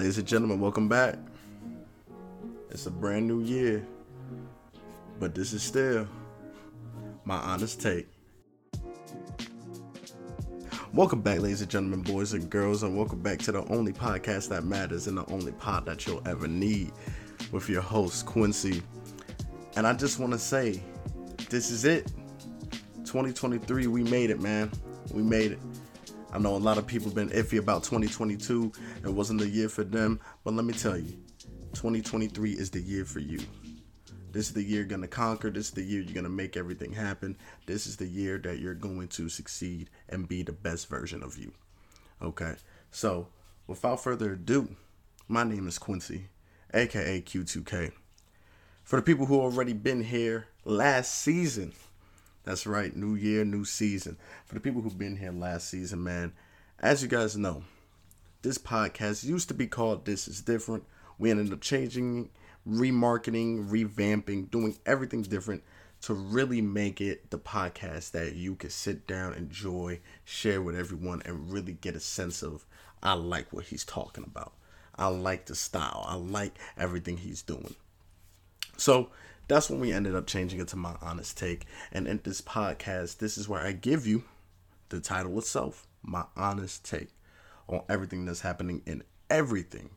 Ladies and gentlemen, welcome back. It's a brand new year, but this is still my honest take. Welcome back, ladies and gentlemen, boys and girls, and welcome back to the only podcast that matters and the only pod that you'll ever need with your host, Quincy. And I just want to say, this is it. 2023, we made it, man. We made it. I know a lot of people been iffy about 2022. It wasn't the year for them, but let me tell you, 2023 is the year for you. This is the year you're gonna conquer. This is the year you're gonna make everything happen. This is the year that you're going to succeed and be the best version of you. Okay, so without further ado, my name is Quincy, aka Q2K. For the people who already been here last season, that's right, new year, new season. For the people who've been here last season, man, as you guys know, this podcast used to be called This Is Different. We ended up changing, remarketing, revamping, doing everything different to really make it the podcast that you can sit down, enjoy, share with everyone, and really get a sense of I like what he's talking about. I like the style. I like everything he's doing. So that's when we ended up changing it to my honest take. And in this podcast, this is where I give you the title itself, my honest take on everything that's happening in everything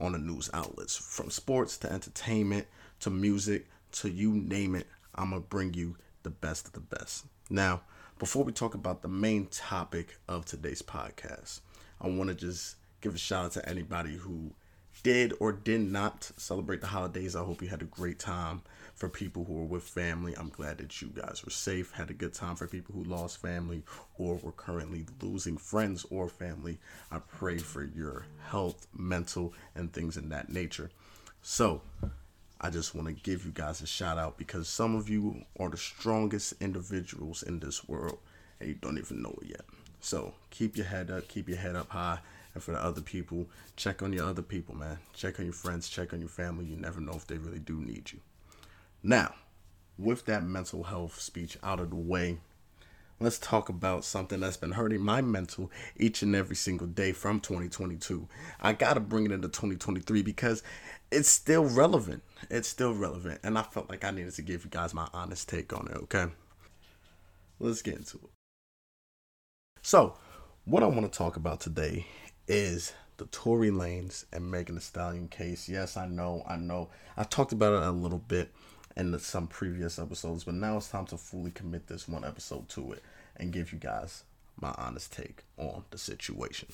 on the news outlets, from sports to entertainment to music to you name it. I'm gonna bring you the best of the best. Now, before we talk about the main topic of today's podcast, I want to just give a shout out to anybody who did or did not celebrate the holidays. I hope you had a great time for people who were with family. I'm glad that you guys were safe, had a good time for people who lost family or were currently losing friends or family. I pray for your health, mental, and things in that nature. So, I just want to give you guys a shout out because some of you are the strongest individuals in this world and you don't even know it yet. So, keep your head up, keep your head up high. And for the other people, check on your other people, man. Check on your friends, check on your family. You never know if they really do need you. Now, with that mental health speech out of the way, let's talk about something that's been hurting my mental each and every single day from 2022. I got to bring it into 2023 because it's still relevant. It's still relevant. And I felt like I needed to give you guys my honest take on it, okay? Let's get into it. So, what I want to talk about today is the Tory Lanez and Megan Thee Stallion case. Yes, I know, I know. I talked about it a little bit in some previous episodes, but now it's time to fully commit this one episode to it and give you guys my honest take on the situation.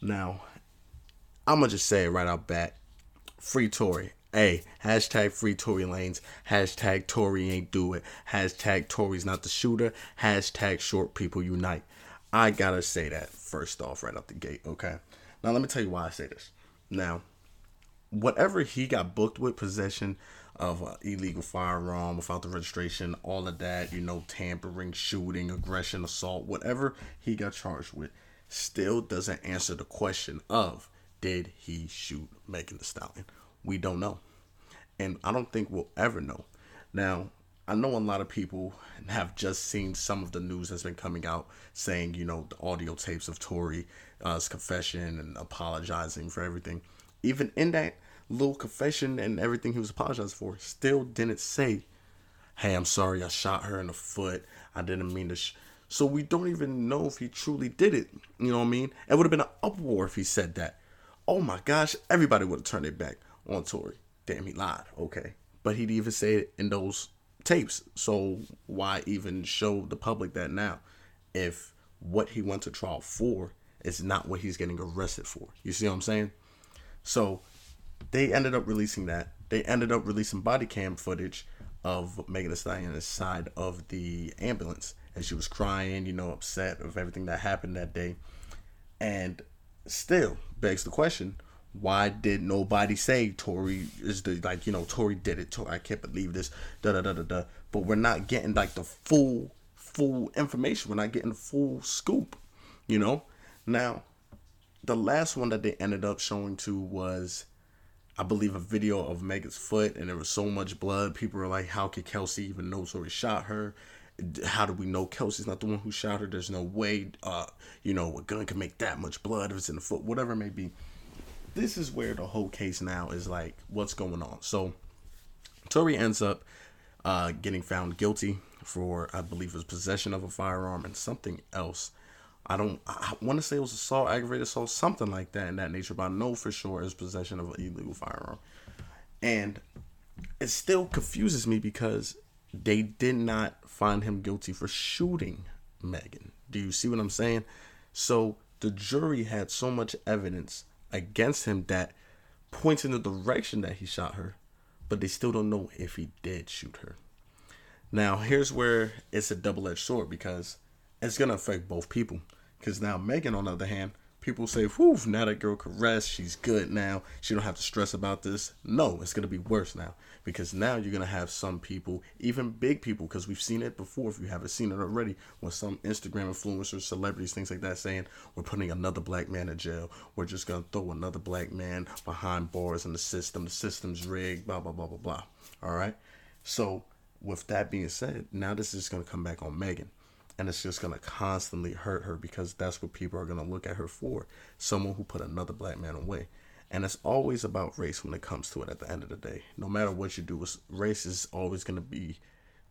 Now, I'm gonna just say it right out back. Free Tory. Hey, hashtag free Tory Lanez. Hashtag Tory ain't do it. Hashtag Tory's not the shooter. Hashtag short people unite. I gotta say that first off, right out the gate, okay? Now, let me tell you why I say this. Now, whatever he got booked with, possession of uh, illegal firearm without the registration, all of that, you know, tampering, shooting, aggression, assault, whatever he got charged with, still doesn't answer the question of did he shoot Megan Thee Stallion? We don't know. And I don't think we'll ever know. Now, I know a lot of people have just seen some of the news that's been coming out saying, you know, the audio tapes of Tory's uh, confession and apologizing for everything. Even in that, little confession and everything he was apologizing for still didn't say, "Hey, I'm sorry, I shot her in the foot. I didn't mean to." Sh-. So we don't even know if he truly did it. You know what I mean? It would have been an uproar if he said that. Oh my gosh, everybody would have turned their back on Tory. Damn, he lied. Okay, but he'd even say it in those tapes. So why even show the public that now, if what he went to trial for is not what he's getting arrested for? You see what I'm saying? So they ended up releasing that. They ended up releasing body cam footage of Megan Thee Stallion side of the ambulance, and she was crying, you know, upset of everything that happened that day. And still begs the question: Why did nobody say Tory is the like you know Tory did it? Tory, I can't believe this. Da da da da da. But we're not getting like the full full information. We're not getting the full scoop. You know. Now, the last one that they ended up showing to was I believe a video of Megan's foot, and there was so much blood. People were like, "How could Kelsey even know Tory shot her? How do we know Kelsey's not the one who shot her? There's no way, uh, you know, a gun can make that much blood if it's in the foot, whatever it may be." This is where the whole case now is like, what's going on? So, Tory ends up uh, getting found guilty for, I believe, his possession of a firearm and something else. I don't. I want to say it was assault, aggravated assault, something like that in that nature. But I know for sure it's possession of an illegal firearm, and it still confuses me because they did not find him guilty for shooting Megan. Do you see what I'm saying? So the jury had so much evidence against him that points in the direction that he shot her, but they still don't know if he did shoot her. Now, here's where it's a double edged sword because it's going to affect both people. Because now, Megan, on the other hand, people say, whew, now that girl can rest. She's good now. She don't have to stress about this. No, it's to be worse now because now you're to have some people, even big people, because we've seen it before if you haven't seen it already, when some Instagram influencers, celebrities, things like that saying, we're putting another black man in jail. We're just to throw another black man behind bars in the system. The system's rigged, blah, blah, blah, blah, blah. All right. So, with that being said, now this is to come back on Megan and it's just going to constantly hurt her because that's what people are going to look at her for someone who put another black man away. And it's always about race when it comes to it at the end of the day. No matter what you do race is always going to be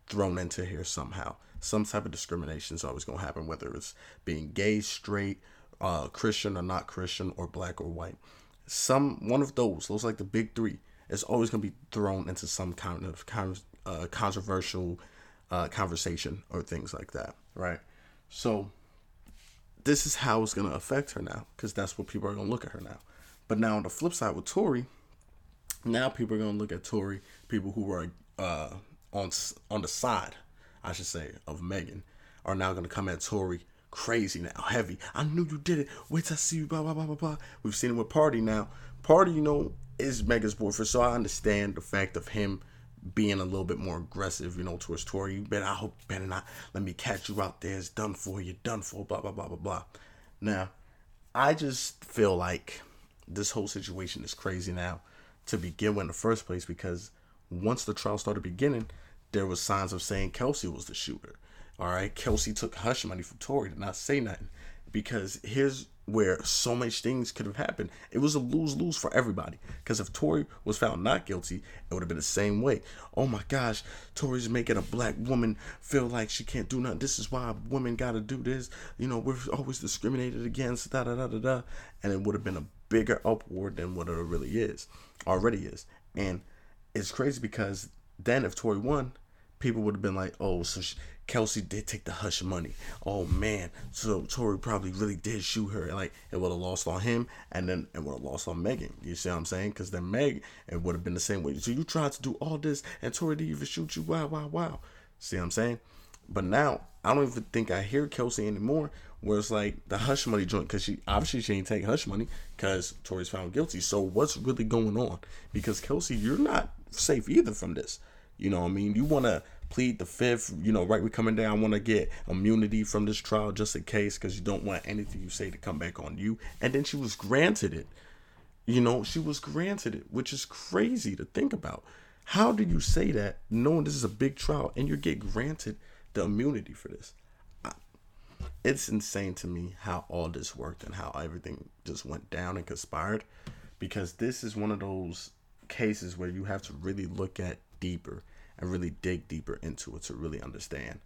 thrown into here somehow. Some type of discrimination is always going to happen whether it's being gay straight uh, christian or not christian or black or white. Some one of those those like the big three is always going to be thrown into some kind of uh, controversial uh, conversation or things like that, right? So this is how it's gonna affect her now, because that's what people are gonna look at her now. But now on the flip side with Tory, now people are gonna look at Tory, people who are uh, on on the side, I should say, of Megan, are now gonna come at Tory crazy now, heavy. I knew you did it. Wait till I see you. Blah blah blah blah blah. We've seen it with Pardi now. Pardi, you know, is Megan's boyfriend, so I understand the fact of him being a little bit more aggressive, you know, towards Tory. You better, I hope, better not let me catch you out there. It's done for you, done for, blah, blah, blah, blah, blah. Now, I just feel like this whole situation is crazy now to begin with in the first place because once the trial started beginning, there was signs of saying Kelsey was the shooter. All right, Kelsey took hush money from Tory to not say nothing because here's where so much things could have happened. It was a lose lose for everybody. Because if Tory was found not guilty, it would have been the same way. Oh my gosh, Tory's making a black woman feel like she can't do nothing. This is why women got to do this. You know, we're always discriminated against. Da da da da da. And it would have been a bigger uproar than what it really is, already is. And it's crazy because then if Tory won, people would have been like, oh, so she, Kelsey did take the hush money. Oh man, so Tory probably really did shoot her. Like it would have lost on him, and then it would have lost on Megan. You see what I'm saying? Because then Meg, it would have been the same way. So you tried to do all this, and Tory didn't even shoot you. Wow, wow, wow. See what I'm saying? But now I don't even think I hear Kelsey anymore. Where it's like the hush money joint, because she obviously she ain't take hush money because Tory's found guilty. So what's really going on? Because Kelsey, you're not safe either from this. You know what I mean? You want to plead the fifth, you know, right, We're coming down. I want to get immunity from this trial just in case because you don't want anything you say to come back on you. And then she was granted it. You know, she was granted it, which is crazy to think about. How do you say that knowing this is a big trial and you get granted the immunity for this? it's insane to me how all this worked and how everything just went down and conspired because this is one of those cases where you have to really look at deeper and really dig deeper into it to really understand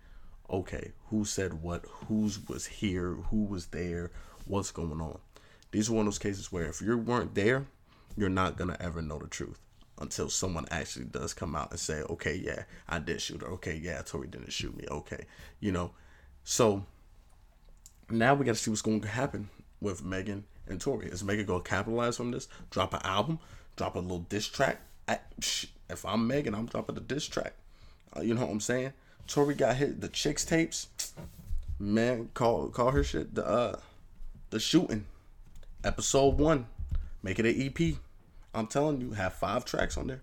okay, who said what, who's was here, who was there, what's going on. These are one of those cases where if you weren't there, you're not gonna ever know the truth until someone actually does come out and say, okay, yeah, I did shoot her. Okay, yeah, Tory didn't shoot me. Okay, you know. So now we got to see what's going to happen with Megan and Tory. Is Megan to capitalize from this? Drop an album? Drop a little diss track? I, if I'm Megan, I'm dropping the diss track. Uh, you know what I'm saying? Tory got hit the Chixtapes. Man, call call her shit the uh the shooting. Episode one. Make it an EP. I'm telling you, have five tracks on there.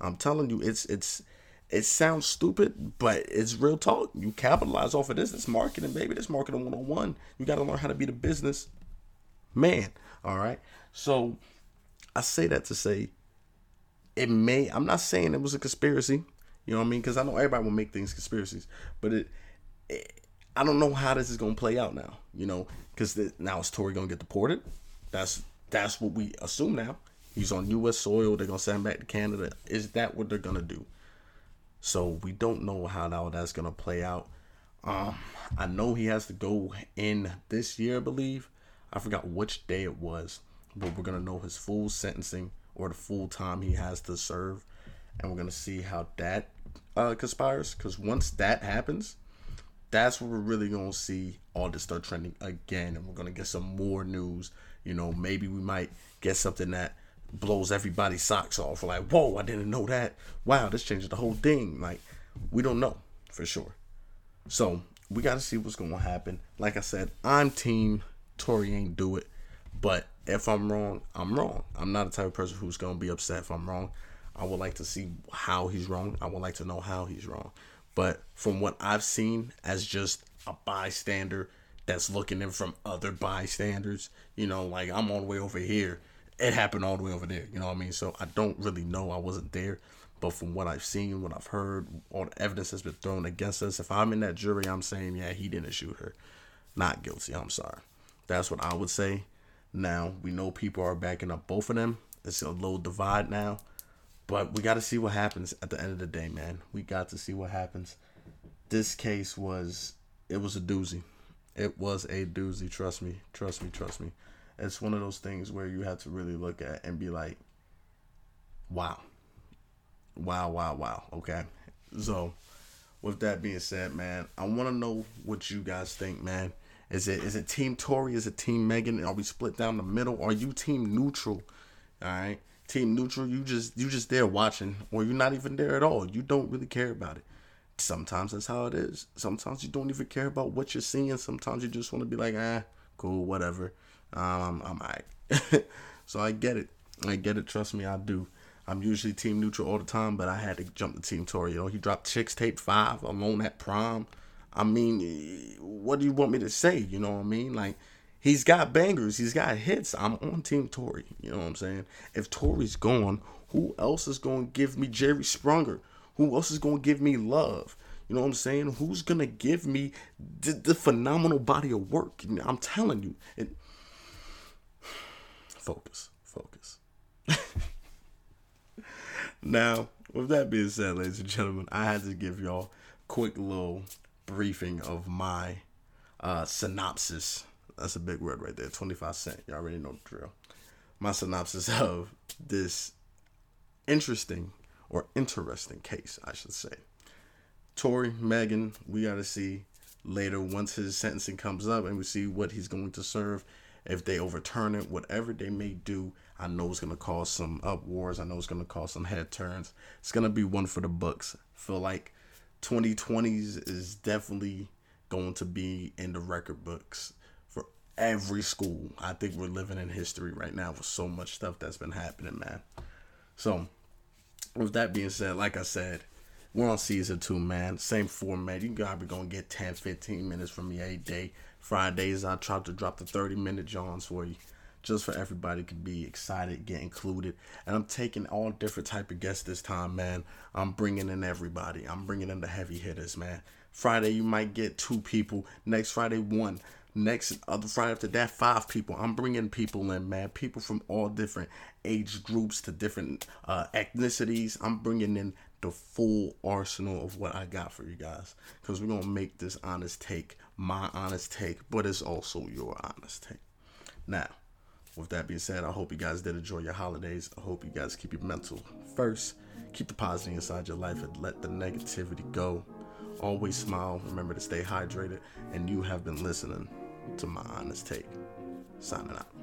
I'm telling you, it's it's it sounds stupid, but it's real talk. You capitalize off of this. It's marketing, baby. This marketing 101. You got to learn how to be the business man. All right. So I say that to say it may i'm not saying it was a conspiracy you know what i mean because i know everybody will make things conspiracies but it, it i don't know how this is to play out now you know because now is tory to get deported that's that's what we assume now. He's on U.S. soil. They're gonna send him back to Canada. Is that what they're gonna do? So we don't know how that, that's gonna play out. Um, I know he has to go in this year, I believe. I forgot which day it was, but we're gonna know his full sentencing or the full time he has to serve, and we're gonna see how that uh, conspires. Because once that happens, that's where we're really gonna see all this start trending again, and we're gonna get some more news. You know, maybe we might get something that blows everybody's socks off. Like, whoa, I didn't know that. Wow, this changes the whole thing. Like, we don't know for sure. So we got to see what's going to happen. Like I said, I'm team Tory ain't do it. But if I'm wrong, I'm wrong. I'm not the type of person who's going to be upset if I'm wrong. I would like to see how he's wrong. I would like to know how he's wrong. But from what I've seen as just a bystander that's looking in from other bystanders, you know, like I'm all the way over here it happened all the way over there. You know what I mean? So I don't really know. I wasn't there. But from what I've seen, what I've heard, all the evidence has been thrown against us. If I'm in that jury, I'm saying, yeah, he didn't shoot her. Not guilty. I'm sorry. That's what I would say. Now, we know people are backing up both of them. It's a little divide now. But we got to see what happens at the end of the day, man. We got to see what happens. This case was, it was a doozy. It was a doozy. Trust me. Trust me. Trust me it's one of those things where you have to really look at and be like, wow, wow, wow, wow. Okay, so with that being said, man, I want to know what you guys think, man. Is it is it Team Tory? Is it Team Megan? Are we split down the middle? Are you Team Neutral? All right, Team Neutral. You just you just there watching, or you're not even there at all. You don't really care about it. Sometimes that's how it is. Sometimes you don't even care about what you're seeing. Sometimes you just want to be like, ah, cool, whatever. Um, I'm alright. so I get it. I get it. Trust me, I do. I'm usually team neutral all the time, but I had to jump to team Tory. You know, he dropped Chixtape Five alone at prom. I mean, what do you want me to say? You know what I mean? Like, he's got bangers, he's got hits. I'm on Team Tory. You know what I'm saying? If Tory's gone, who else is going to give me Jerry Sprunger? Who else is going to give me love? You know what I'm saying? Who's going to give me the, the, phenomenal body of work? I'm telling you. It, focus, focus. now, with that being said, ladies and gentlemen, I had to give y'all a quick little briefing of my uh, synopsis. That's a big word right there. 25 cent. You already know the drill. My synopsis of this interesting or interesting case, I should say. Tory, Megan, we got to see later once his sentencing comes up and we see what he's going to serve if they overturn it, whatever they may do, I know it's gonna cause some upwars. I know it's gonna cause some head turns. It's gonna be one for the books. Feel like 2020s is definitely going to be in the record books for every school. I think we're living in history right now with so much stuff that's been happening, man. So, with that being said, like I said, we're on season two, man. Same format. You probably gonna get 10, 15 minutes from me a day. Fridays, I try to drop the 30 minute Johns for you. Just for everybody to be excited, get included. And I'm taking all different type of guests this time, man. I'm bringing in everybody. I'm bringing in the heavy hitters, man. Friday, you might get two people. Next Friday, one. Next other Friday after that, five people. I'm bringing people in, man. People from all different age groups to different uh, ethnicities. I'm bringing in the full arsenal of what I got for you guys. Because we're to make this honest take my honest take, but it's also your honest take. Now, with that being said, I hope you guys did enjoy your holidays. I hope you guys keep your mental first. Keep the positive inside your life and let the negativity go. Always smile. Remember to stay hydrated. And you have been listening to my honest take. Signing out.